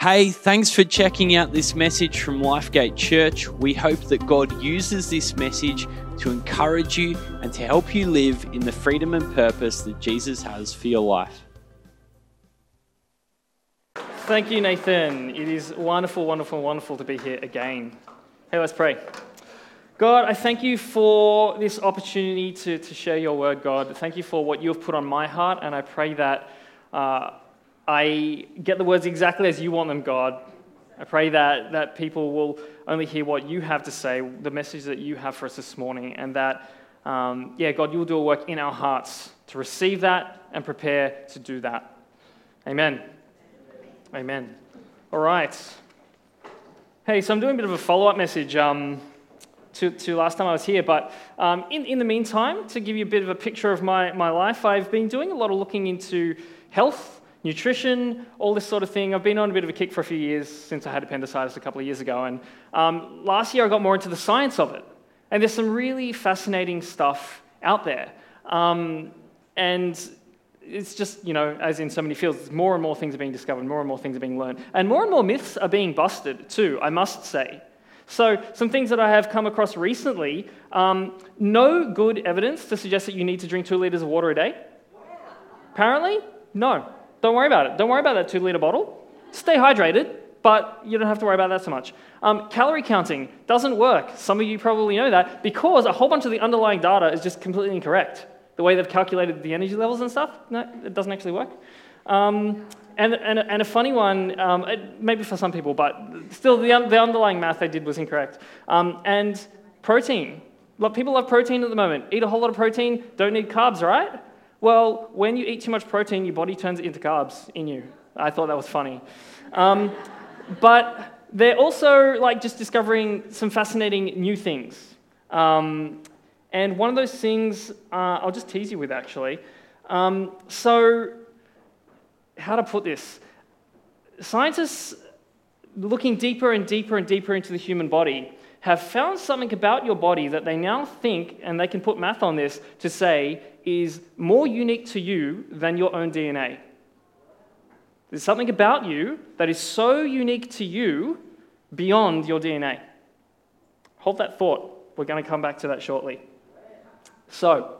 Hey, thanks for checking out this message from Lifegate Church. We hope that God uses this message to encourage you and to help you live in the freedom and purpose that Jesus has for your life. Thank you, Nathan. It is wonderful, wonderful, wonderful to be here again. Hey, let's pray. God, I thank you for this opportunity to, to share your word, God. Thank you for what you have put on my heart, and I pray that. Uh, I get the words exactly as you want them, God. I pray that, that people will only hear what you have to say, the message that you have for us this morning, and that, um, yeah, God, you will do a work in our hearts to receive that and prepare to do that. Amen. Amen. All right. Hey, so I'm doing a bit of a follow up message um, to, to last time I was here, but um, in, in the meantime, to give you a bit of a picture of my, my life, I've been doing a lot of looking into health nutrition, all this sort of thing. I've been on a bit of a kick for a few years since I had appendicitis a couple of years ago. And um, last year I got more into the science of it. And there's some really fascinating stuff out there. Um, and it's just, you know, as in so many fields, more and more things are being discovered, more and more things are being learned. And more and more myths are being busted, too, I must say. So, some things that I have come across recently um, no good evidence to suggest that you need to drink two liters of water a day. Apparently, no. Don't worry about it. Don't worry about that two liter bottle. Stay hydrated, but you don't have to worry about that so much. Um, calorie counting doesn't work. Some of you probably know that because a whole bunch of the underlying data is just completely incorrect. The way they've calculated the energy levels and stuff, no, it doesn't actually work. Um, and, and, and, a funny one, um, maybe for some people, but still the, the underlying math they did was incorrect. Um, and protein. People love protein at the moment. Eat a whole lot of protein, don't need carbs, right? Well, when you eat too much protein, your body turns it into carbs in you. I thought that was funny. Um, but they're also like just discovering some fascinating new things. Um, and one of those things uh, I'll just tease you with actually. Um, so, how to put this? Scientists looking deeper and deeper and deeper into the human body have found something about your body that they now think, and they can put math on this to say is more unique to you than your own DNA. There's something about you that is so unique to you beyond your DNA. Hold that thought. We're going to come back to that shortly. So,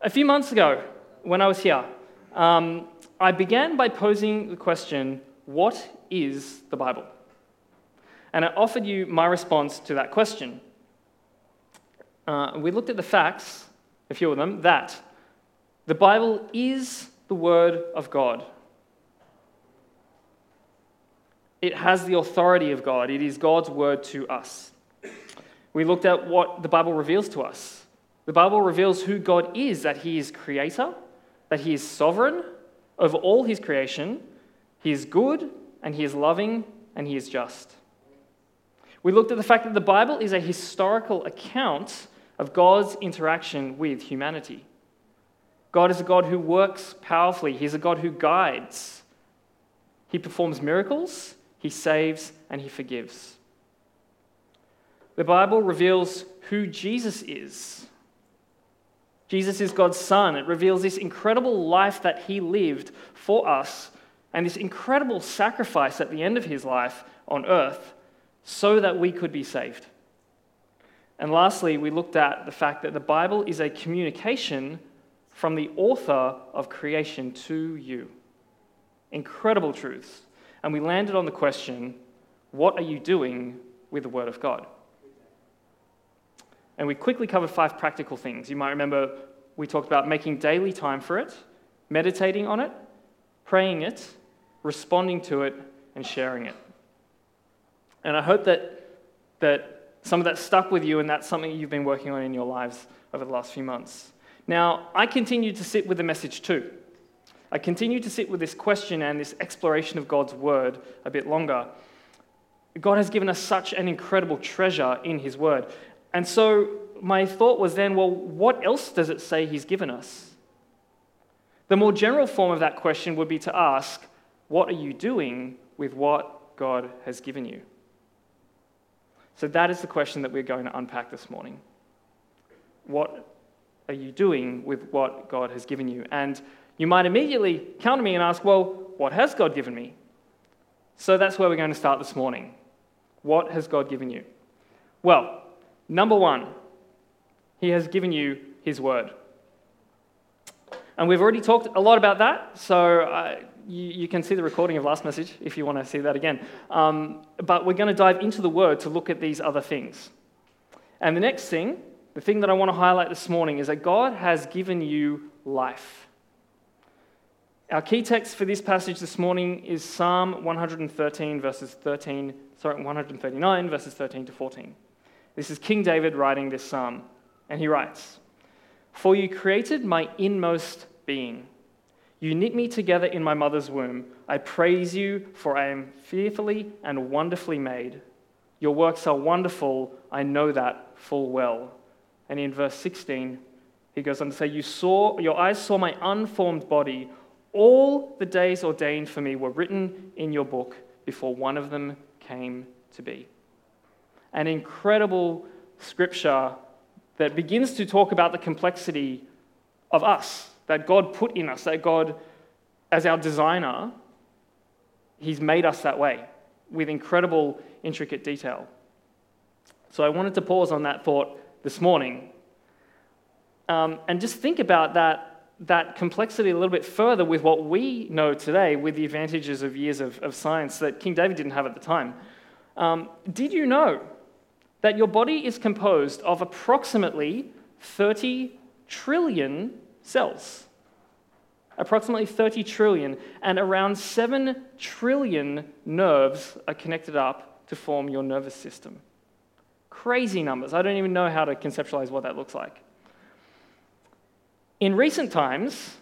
a few months ago, when I was here, um, I began by posing the question what is the Bible? And I offered you my response to that question. Uh, we looked at the facts a few of them, that the Bible is the Word of God. It has the authority of God, it is God's Word to us. We looked at what the Bible reveals to us. The Bible reveals who God is that He is creator, that He is sovereign over all His creation, He is good, and He is loving, and He is just. We looked at the fact that the Bible is a historical account of God's interaction with humanity. God is a God who works powerfully, He's a God who guides. He performs miracles, He saves, and He forgives. The Bible reveals who Jesus is. Jesus is God's Son. It reveals this incredible life that He lived for us and this incredible sacrifice at the end of His life on earth so that we could be saved. And lastly, we looked at the fact that the Bible is a communication from the author of creation to you. Incredible truths. And we landed on the question what are you doing with the Word of God? And we quickly covered five practical things. You might remember we talked about making daily time for it, meditating on it, praying it, responding to it, and sharing it. And I hope that, that some of that stuck with you, and that's something you've been working on in your lives over the last few months. Now, I continue to sit with the message too. I continue to sit with this question and this exploration of God's word a bit longer. God has given us such an incredible treasure in his word. And so my thought was then, well, what else does it say he's given us? The more general form of that question would be to ask, what are you doing with what God has given you? So that is the question that we're going to unpack this morning. What are you doing with what God has given you? And you might immediately to me and ask, well, what has God given me? So that's where we're going to start this morning. What has God given you? Well, number one, He has given you His Word. And we've already talked a lot about that, so uh, you, you, can see the recording of last message if you want to see that again. Um, but we're going to dive into the Word to look at these other things. And the next thing, the thing that I want to highlight this morning, is that God has given you life. Our key text for this passage this morning is Psalm 113, verses 13, sorry, 139, verses 13 to 14. This is King David writing this psalm, and he writes, For you created my inmost being. You knit me together in my mother's womb. I praise you, for I am fearfully and wonderfully made. Your works are wonderful. I know that full well. And in verse 16, he goes on to say, You saw, your eyes saw my unformed body. All the days ordained for me were written in your book before one of them came to be. An incredible scripture that begins to talk about the complexity of us, that God put in us, that God, as our designer, He's made us that way with incredible, intricate detail. So I wanted to pause on that thought this morning um, and just think about that, that complexity a little bit further with what we know today with the advantages of years of, of science that King David didn't have at the time. Um, did you know that your body is composed of approximately 30 trillion cells? Approximately 30 trillion, and around 7 trillion nerves are connected up to form your nervous system. Crazy numbers. I don't even know how to conceptualize what that looks like. In recent times,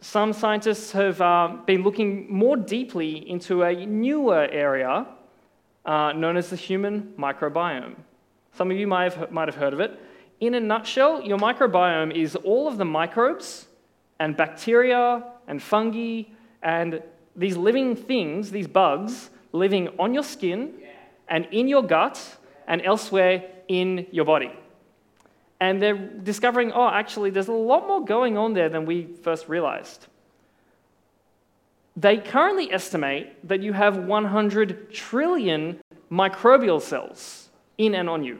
some scientists have uh, been looking more deeply into a newer area uh, known as the human microbiome. Some of you might have, might have heard of it. In a nutshell, your microbiome is all of the microbes and bacteria and fungi and these living things, these bugs, living on your skin and in your gut and elsewhere in your body. And they're discovering, oh, actually, there's a lot more going on there than we first realized. They currently estimate that you have 100 trillion microbial cells in and on you.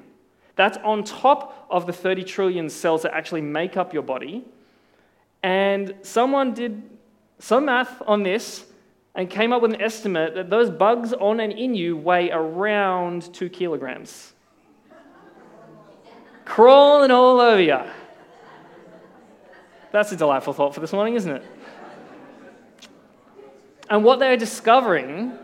That's on top of the 30 trillion cells that actually make up your body. And someone did some math on this and came up with an estimate that those bugs on and in you weigh around two kilograms. Crawling all over you. That's a delightful thought for this morning, isn't it? And what they're discovering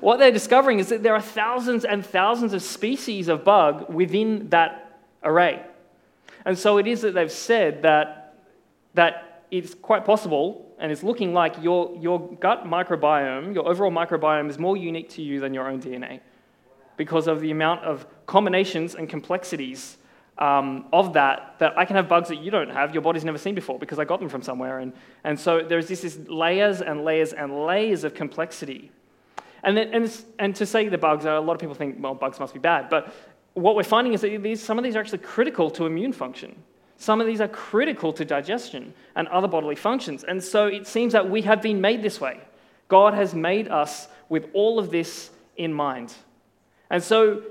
what they're discovering is that there are thousands and thousands of species of bug within that array. And so it is that they've said that, that it's quite possible, and it's looking like your, your gut microbiome, your overall microbiome, is more unique to you than your own DNA because of the amount of combinations and complexities um, of that, that I can have bugs that you don't have, your body's never seen before because I got them from somewhere. And, and so there's this, this layers and layers and layers of complexity and, then, and, and to say the bugs, a lot of people think, well, bugs must be bad. But what we're finding is that these, some of these are actually critical to immune function. Some of these are critical to digestion and other bodily functions. And so it seems that we have been made this way. God has made us with all of this in mind. And so,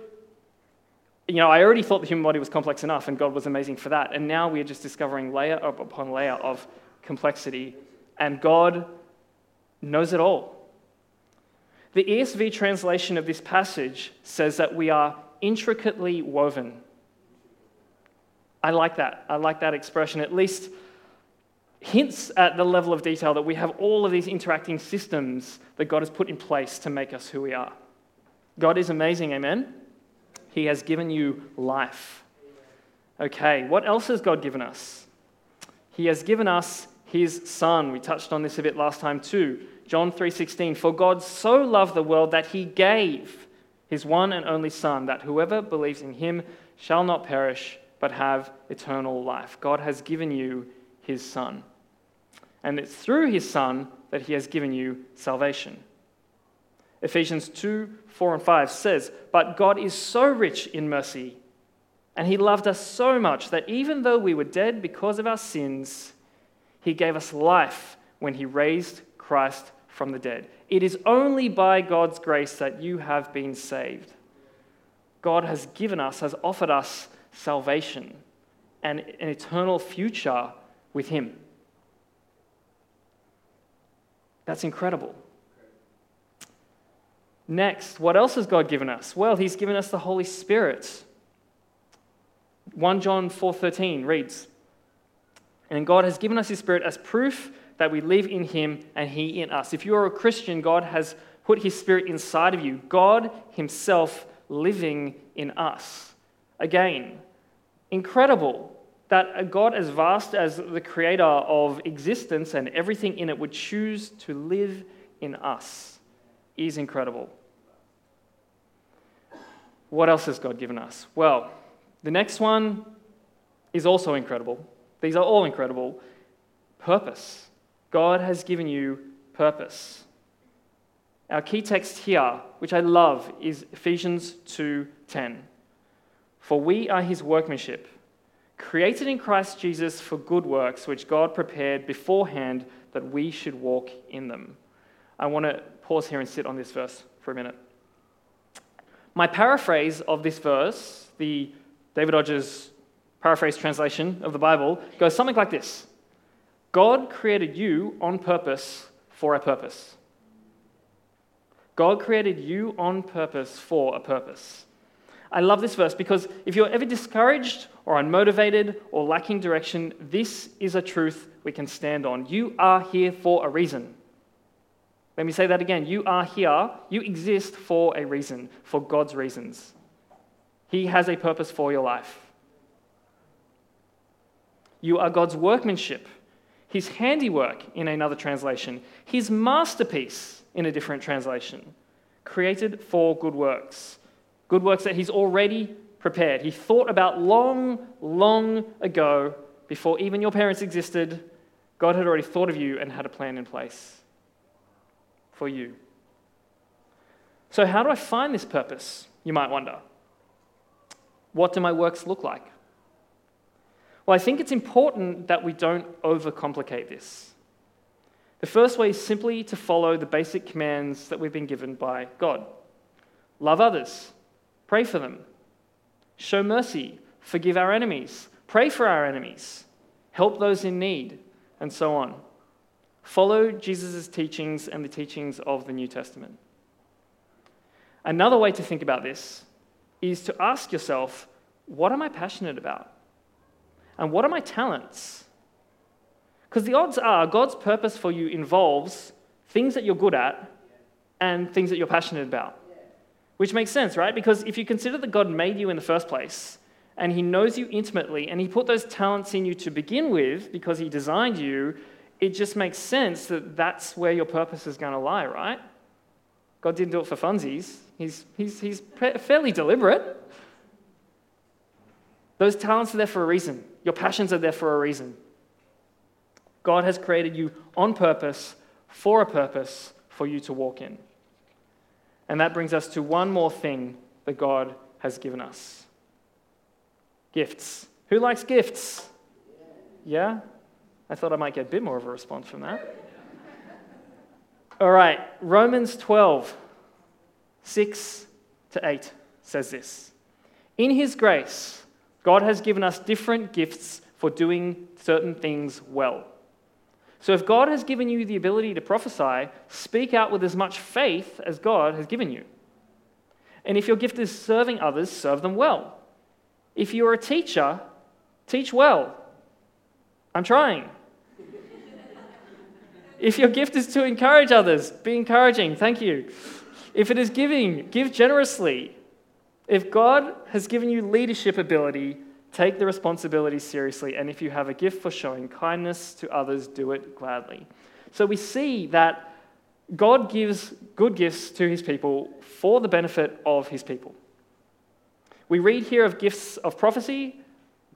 you know, I already thought the human body was complex enough, and God was amazing for that. And now we are just discovering layer upon layer of complexity, and God knows it all. The ESV translation of this passage says that we are intricately woven. I like that. I like that expression. At least hints at the level of detail that we have all of these interacting systems that God has put in place to make us who we are. God is amazing, amen? He has given you life. Okay, what else has God given us? He has given us his son. We touched on this a bit last time too. John 3:16 For God so loved the world that he gave his one and only son that whoever believes in him shall not perish but have eternal life. God has given you his son. And it's through his son that he has given you salvation. Ephesians 2 4 and 5 says, But God is so rich in mercy, and he loved us so much that even though we were dead because of our sins, he gave us life when he raised Christ from the dead. It is only by God's grace that you have been saved. God has given us, has offered us salvation and an eternal future with Him. That's incredible. Next, what else has God given us? Well, He's given us the Holy Spirit. 1 John 4:13 reads, "And God has given us His Spirit as proof that we live in Him and He in us." If you are a Christian, God has put His Spirit inside of you. God Himself living in us. Again, incredible that a God as vast as the creator of existence and everything in it would choose to live in us is incredible. What else has God given us? Well, the next one is also incredible. These are all incredible. Purpose. God has given you purpose. Our key text here, which I love, is Ephesians 2:10. For we are his workmanship, created in Christ Jesus for good works which God prepared beforehand that we should walk in them. I want to pause here and sit on this verse for a minute. My paraphrase of this verse, the David Odgers paraphrase translation of the Bible, goes something like this God created you on purpose for a purpose. God created you on purpose for a purpose. I love this verse because if you're ever discouraged or unmotivated or lacking direction, this is a truth we can stand on. You are here for a reason. Let me say that again. You are here, you exist for a reason, for God's reasons. He has a purpose for your life. You are God's workmanship, His handiwork in another translation, His masterpiece in a different translation. Created for good works. Good works that he's already prepared. He thought about long, long ago, before even your parents existed. God had already thought of you and had a plan in place for you. So, how do I find this purpose? You might wonder. What do my works look like? Well, I think it's important that we don't overcomplicate this. The first way is simply to follow the basic commands that we've been given by God love others, pray for them, show mercy, forgive our enemies, pray for our enemies, help those in need, and so on. Follow Jesus' teachings and the teachings of the New Testament. Another way to think about this is to ask yourself what am I passionate about? And what are my talents? Because the odds are God's purpose for you involves things that you're good at and things that you're passionate about. Which makes sense, right? Because if you consider that God made you in the first place, and He knows you intimately, and He put those talents in you to begin with because He designed you, it just makes sense that that's where your purpose is going to lie, right? God didn't do it for funsies. He's, he's, he's fairly deliberate. Those talents are there for a reason. Your passions are there for a reason. God has created you on purpose, for a purpose, for you to walk in. And that brings us to one more thing that God has given us gifts. Who likes gifts? Yeah? I thought I might get a bit more of a response from that. All right, Romans 12, 6 to 8 says this In His grace, God has given us different gifts for doing certain things well. So if God has given you the ability to prophesy, speak out with as much faith as God has given you. And if your gift is serving others, serve them well. If you're a teacher, teach well. I'm trying. if your gift is to encourage others, be encouraging. Thank you. If it is giving, give generously. If God has given you leadership ability, Take the responsibility seriously, and if you have a gift for showing kindness to others, do it gladly. So we see that God gives good gifts to his people for the benefit of his people. We read here of gifts of prophecy,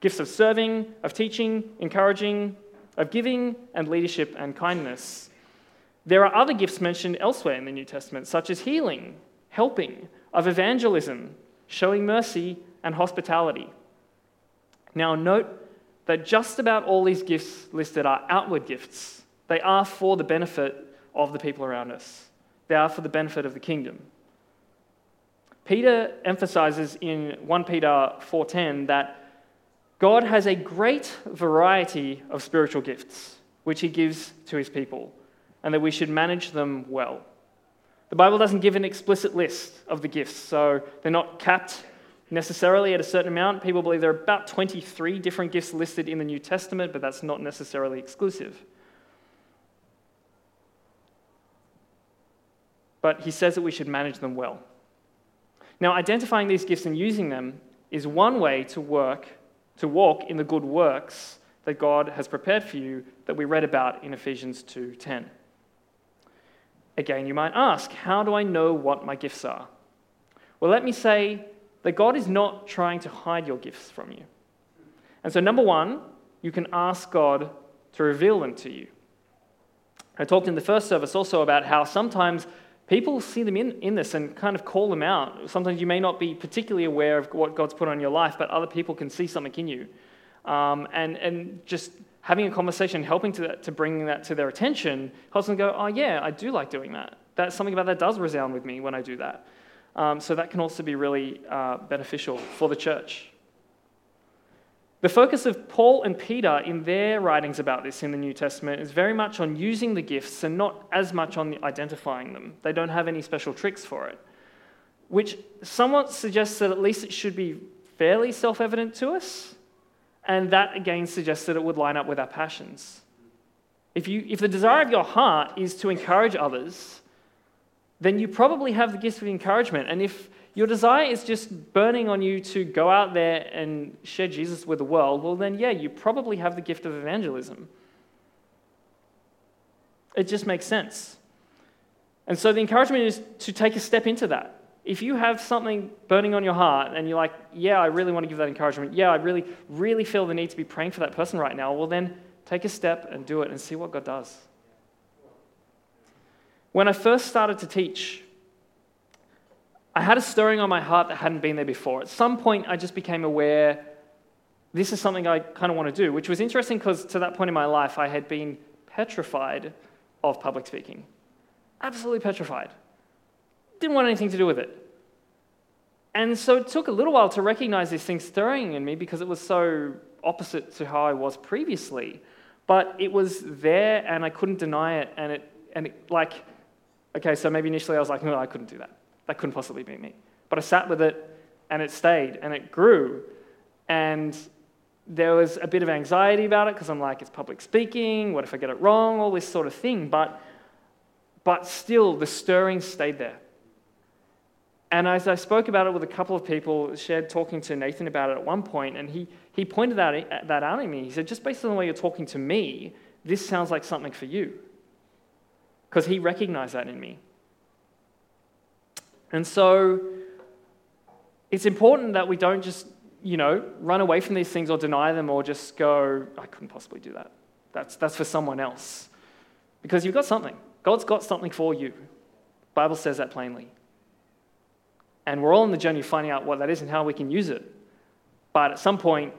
gifts of serving, of teaching, encouraging, of giving, and leadership and kindness. There are other gifts mentioned elsewhere in the New Testament, such as healing, helping, of evangelism, showing mercy, and hospitality. Now, note that just about all these gifts listed are outward gifts. They are for the benefit of the people around us. They are for the benefit of the kingdom. Peter emphasizes in 1 Peter 4:10 that God has a great variety of spiritual gifts which he gives to his people and that we should manage them well. The Bible doesn't give an explicit list of the gifts, so they're not capped necessarily at a certain amount. People believe there are about 23 different gifts listed in the New Testament, but that's not necessarily exclusive. But he says that we should manage them well. Now, identifying these gifts and using them is one way to work, to walk in the good works that God has prepared for you that we read about in Ephesians 2:10. Again, you might ask, how do I know what my gifts are? Well, let me say that God is not trying to hide your gifts from you. And so, number one, you can ask God to reveal them to you. I talked in the first service also about how sometimes people see them in, in this and kind of call them out. Sometimes you may not be particularly aware of what God's put on your life, but other people can see something in you. Um, and, and just having a conversation, helping to, to bring that to their attention, helps them go, oh, yeah, I do like doing that. That's something about that does resound with me when I do that. Um, so that can also be really uh, beneficial for the church. The focus of Paul and Peter in their writings about this in the New Testament is very much on using the gifts and not as much on identifying them. They don't have any special tricks for it, which somewhat suggests that at least it should be fairly self evident to us. And that again suggests that it would line up with our passions. If, you, if the desire of your heart is to encourage others, then you probably have the gift of encouragement. And if your desire is just burning on you to go out there and share Jesus with the world, well, then, yeah, you probably have the gift of evangelism. It just makes sense. And so the encouragement is to take a step into that. If you have something burning on your heart and you're like, yeah, I really want to give that encouragement, yeah, I really, really feel the need to be praying for that person right now, well, then take a step and do it and see what God does. When I first started to teach, I had a stirring on my heart that hadn't been there before. At some point, I just became aware this is something I kind of want to do, which was interesting because to that point in my life, I had been petrified of public speaking. Absolutely petrified. Didn't want anything to do with it. And so it took a little while to recognize this thing stirring in me because it was so opposite to how I was previously. But it was there and I couldn't deny it. And it, and it like, okay, so maybe initially I was like, no, I couldn't do that. That couldn't possibly be me. But I sat with it and it stayed and it grew. And there was a bit of anxiety about it because I'm like, it's public speaking. What if I get it wrong? All this sort of thing. But, but still, the stirring stayed there. And as I spoke about it with a couple of people, shared talking to Nathan about it at one point, and he, he pointed that, that out at me. He said, just based on the way you're talking to me, this sounds like something for you. Because he recognized that in me. And so it's important that we don't just, you know, run away from these things or deny them or just go, I couldn't possibly do that. That's, that's for someone else. Because you've got something. God's got something for you. The Bible says that plainly. And we're all on the journey of finding out what that is and how we can use it. But at some point,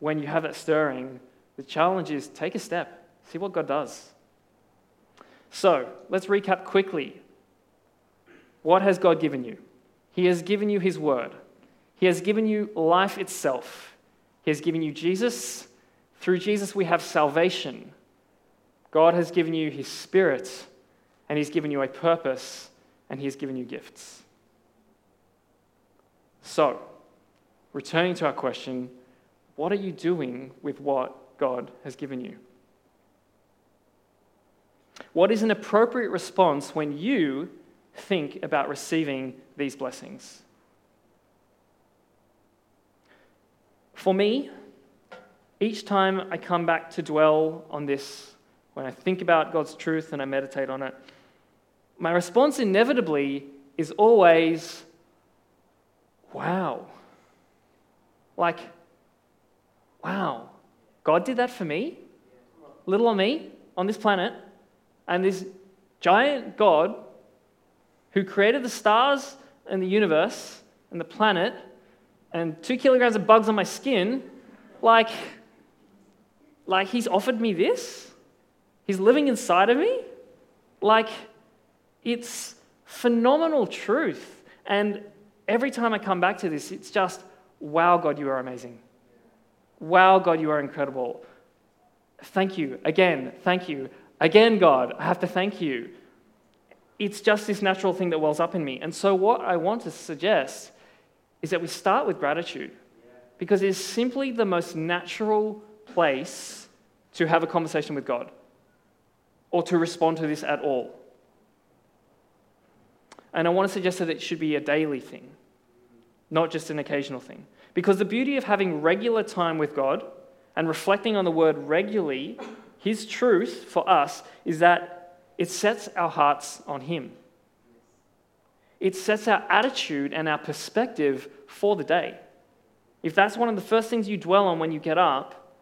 when you have that stirring, the challenge is take a step, see what God does. So let's recap quickly what has God given you? He has given you His Word. He has given you life itself. He has given you Jesus. Through Jesus, we have salvation. God has given you His Spirit, and He's given you a purpose, and He has given you gifts. So, returning to our question, what are you doing with what God has given you? What is an appropriate response when you think about receiving these blessings. For me, each time I come back to dwell on this, when I think about God's truth and I meditate on it, my response inevitably is always, wow. Like, wow, God did that for me? Little on me on this planet, and this giant God who created the stars and the universe and the planet and two kilograms of bugs on my skin, like, like he's offered me this? He's living inside of me? Like, it's phenomenal truth. And every time I come back to this, it's just, wow, God, you are amazing. Wow, God, you are incredible. Thank you. Again, thank you. Again, God, I have to thank you. It's just this natural thing that wells up in me. And so, what I want to suggest is that we start with gratitude because it's simply the most natural place to have a conversation with God or to respond to this at all. And I want to suggest that it should be a daily thing, not just an occasional thing. Because the beauty of having regular time with God and reflecting on the word regularly, His truth for us is that it sets our hearts on Him. It sets our attitude and our perspective for the day. If that's one of the first things you dwell on when you get up,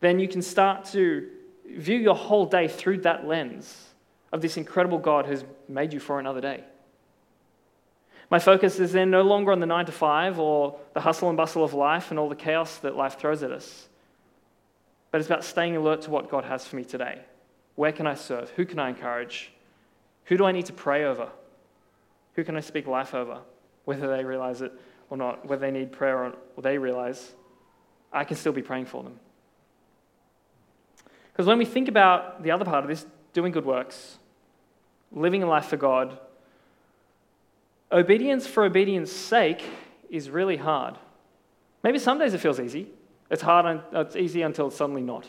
then you can start to view your whole day through that lens of this incredible God who's made you for another day. My focus is then no longer on the nine to five or the hustle and bustle of life and all the chaos that life throws at us, but it's about staying alert to what God has for me today. Where can I serve? Who can I encourage? Who do I need to pray over? Who can I speak life over? Whether they realize it or not, whether they need prayer or, they realize, I can still be praying for them. Because when we think about the other part of this, doing good works, living a life for God, obedience for obedience' sake is really hard. Maybe some days it feels easy. It's hard, it's easy until it's suddenly not.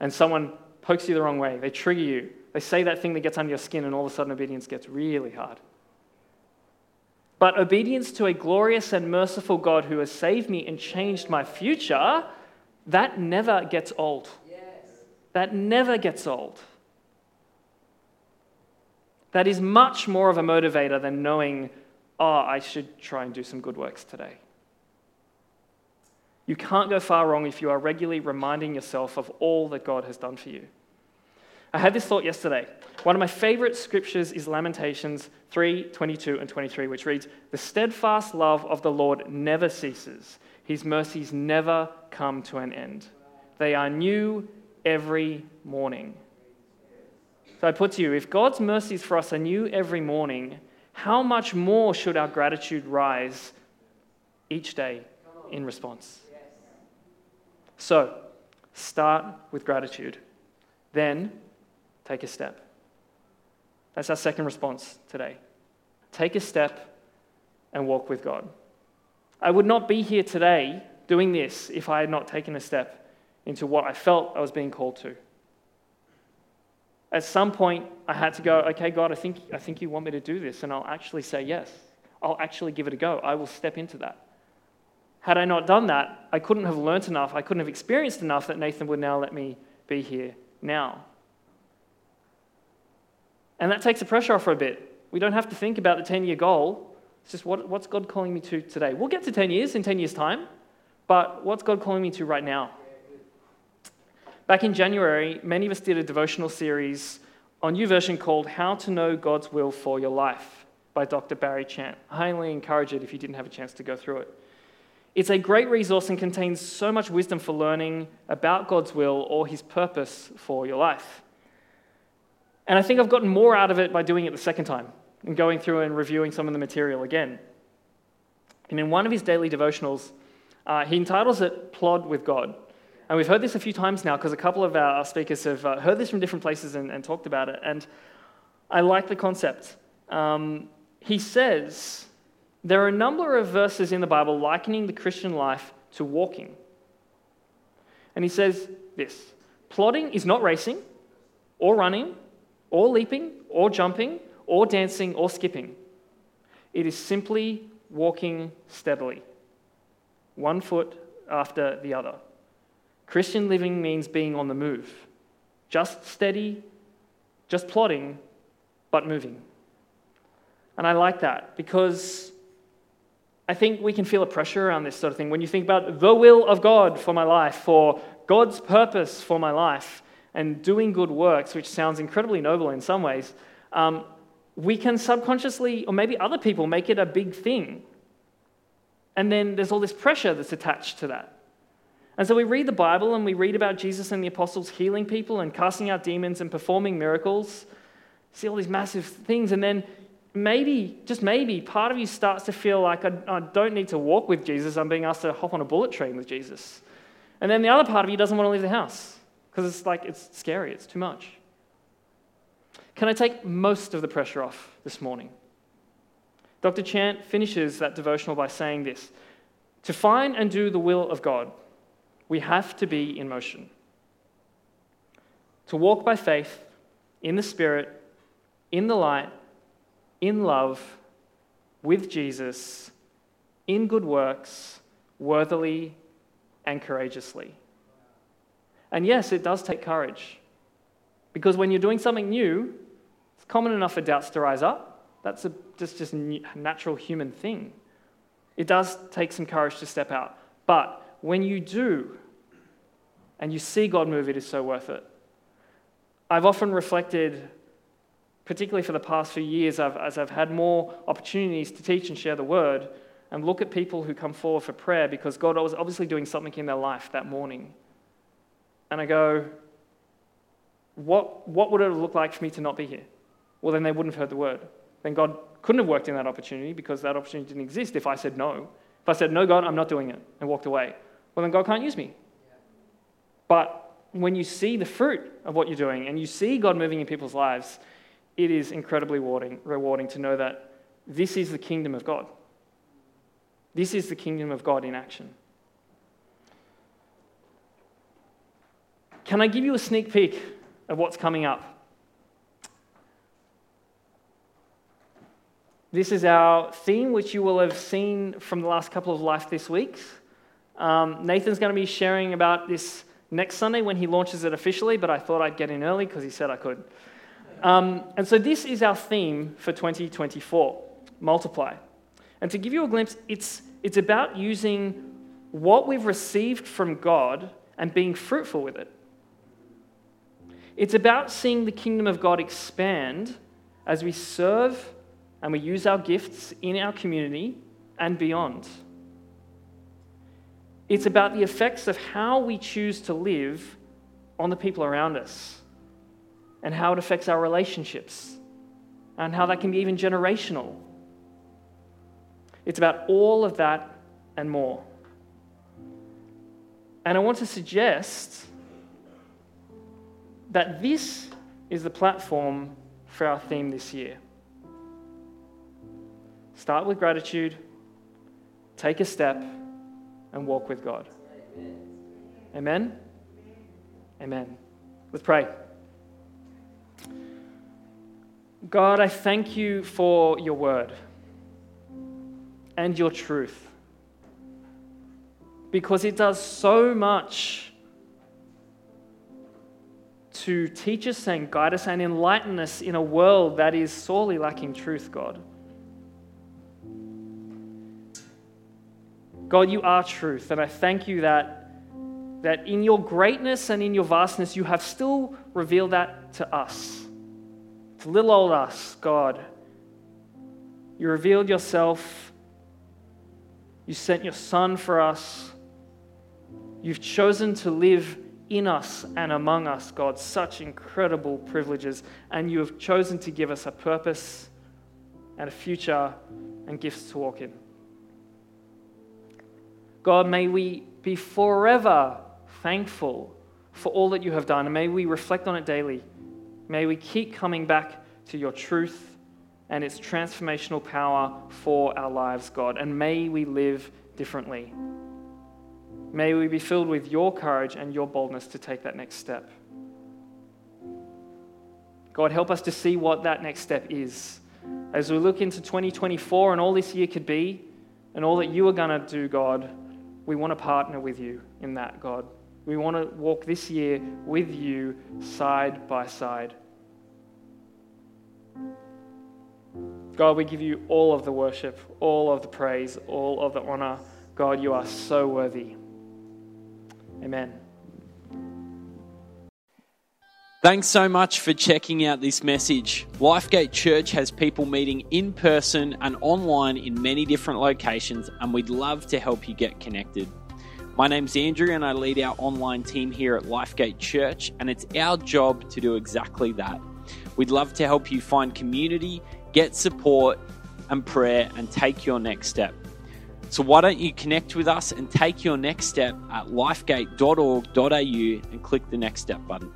And someone pokes you the wrong way, they trigger you, they say that thing that gets under your skin, and all of a sudden obedience gets really hard. But obedience to a glorious and merciful God who has saved me and changed my future, that never gets old. Yes. That never gets old. That is much more of a motivator than knowing oh, I should try and do some good works today. You can't go far wrong if you are regularly reminding yourself of all that God has done for you. I had this thought yesterday. One of my favorite scriptures is Lamentations 3 22 and 23, which reads, The steadfast love of the Lord never ceases, his mercies never come to an end. They are new every morning. So I put to you, if God's mercies for us are new every morning, how much more should our gratitude rise each day in response? So, start with gratitude. Then, take a step. That's our second response today. Take a step and walk with God. I would not be here today doing this if I had not taken a step into what I felt I was being called to at some point, I had to go, okay, God, I think, I think you want me to do this, and I'll actually say yes. I'll actually give it a go. I will step into that. Had I not done that, I couldn't have learnt enough, I couldn't have experienced enough that Nathan would now let me be here now. And that takes the pressure off for a bit. We don't have to think about the 10 year goal. It's just what, what's God calling me to today? We'll get to 10 years in 10 years' time, but what's God calling me to right now? Back in January, many of us did a devotional series on YouVersion called How to Know God's Will for Your Life by Dr. Barry Chant. I highly encourage it if you didn't have a chance to go through it. It's a great resource and contains so much wisdom for learning about God's will or his purpose for your life. And I think I've gotten more out of it by doing it the second time and going through and reviewing some of the material again. And in one of his daily devotionals, uh, he entitles it Plod with God. And we've heard this a few times now because a couple of our speakers have uh, heard this from different places and, and, talked about it. And I like the concept. Um, he says there are a number of verses in the Bible likening the Christian life to walking. And he says this plodding is not racing, or running, or leaping, or jumping, or dancing, or skipping. It is simply walking steadily, one foot after the other. Christian living means being on the move, just steady, just plodding, but moving. And I like that because I think we can feel a pressure around this sort of thing. When you think about the will of God for my life, for God's purpose for my life, and doing good works, which sounds incredibly noble in some ways, um, we can subconsciously, or maybe other people, make it a big thing. And then there's all this pressure that's attached to that. And so we read the Bible and we read about Jesus and the apostles healing people and casting out demons and performing miracles. See all these massive things, and then maybe, just maybe, part of you starts to feel like I, I don't need to walk with Jesus. I'm being asked to hop on a bullet train with Jesus. And then the other part of you doesn't want to leave the house because it's like it's scary, it's too much. Can I take most of the pressure off this morning? Dr. Chant finishes that devotional by saying this To find and do the will of God, we have to be in motion. To walk by faith, in the Spirit, in the light, in love, with Jesus, in good works, worthily and courageously. And yes, it does take courage. Because when you're doing something new, it's common enough for doubts to rise up. That's a, just, just a natural human thing. It does take some courage to step out. But when you do, and you see God move, it is so worth it. I've often reflected, particularly for the past few years, as I've had more opportunities to teach and share the word, and look at people who come forward for prayer because God was obviously doing something in their life that morning. And I go, what, what would it look like for me to not be here? Well, then they wouldn't have heard the word. Then God couldn't have worked in that opportunity because that opportunity didn't exist if I said no. If I said, no, God, I'm not doing it, and walked away, well, then God can't use me. But when you see the fruit of what you're doing and you see God moving in people's lives, it is incredibly rewarding, rewarding to know that this is the kingdom of God. This is the kingdom of God in action. Can I give you a sneak peek of what's coming up? This is our theme, which you will have seen from the last couple of Life This Weeks. Um, Nathan's going to be sharing about this next Sunday when he launches it officially, but I thought I'd get in early because he said I could. Um, and so this is our theme for 2024 multiply. And to give you a glimpse, it's, it's about using what we've received from God and being fruitful with it. It's about seeing the kingdom of God expand as we serve and we use our gifts in our community and beyond. It's about the effects of how we choose to live on the people around us and how it affects our relationships and how that can be even generational. It's about all of that and more. And I want to suggest that this is the platform for our theme this year. Start with gratitude, take a step, and walk with God. Amen? Amen. Let's pray. God, I thank you for your word and your truth because it does so much to teach us and guide us and enlighten us in a world that is sorely lacking truth, God. God, you are truth, and I thank you that, that in your greatness and in your vastness, you have still revealed that to us, to little old us, God. You revealed yourself, you sent your Son for us, you've chosen to live in us and among us, God, such incredible privileges, and you have chosen to give us a purpose and a future and gifts to walk in. God, may we be forever thankful for all that you have done, and may we reflect on it daily. May we keep coming back to your truth and its transformational power for our lives, God, and may we live differently. May we be filled with your courage and your boldness to take that next step. God, help us to see what that next step is. As we look into 2024 and all this year could be, and all that you are going to do, God, we want to partner with you in that, God. We want to walk this year with you side by side. God, we give you all of the worship, all of the praise, all of the honor. God, you are so worthy. Amen. Thanks so much for checking out this message. Lifegate Church has people meeting in person and online in many different locations, and we'd love to help you get connected. My name's Andrew, and I lead our online team here at Lifegate Church, and it's our job to do exactly that We'd love to help you find community, get support and prayer, and take your next step. So, why don't you connect with us and take your next step at lifegate.org.au and click the next step button?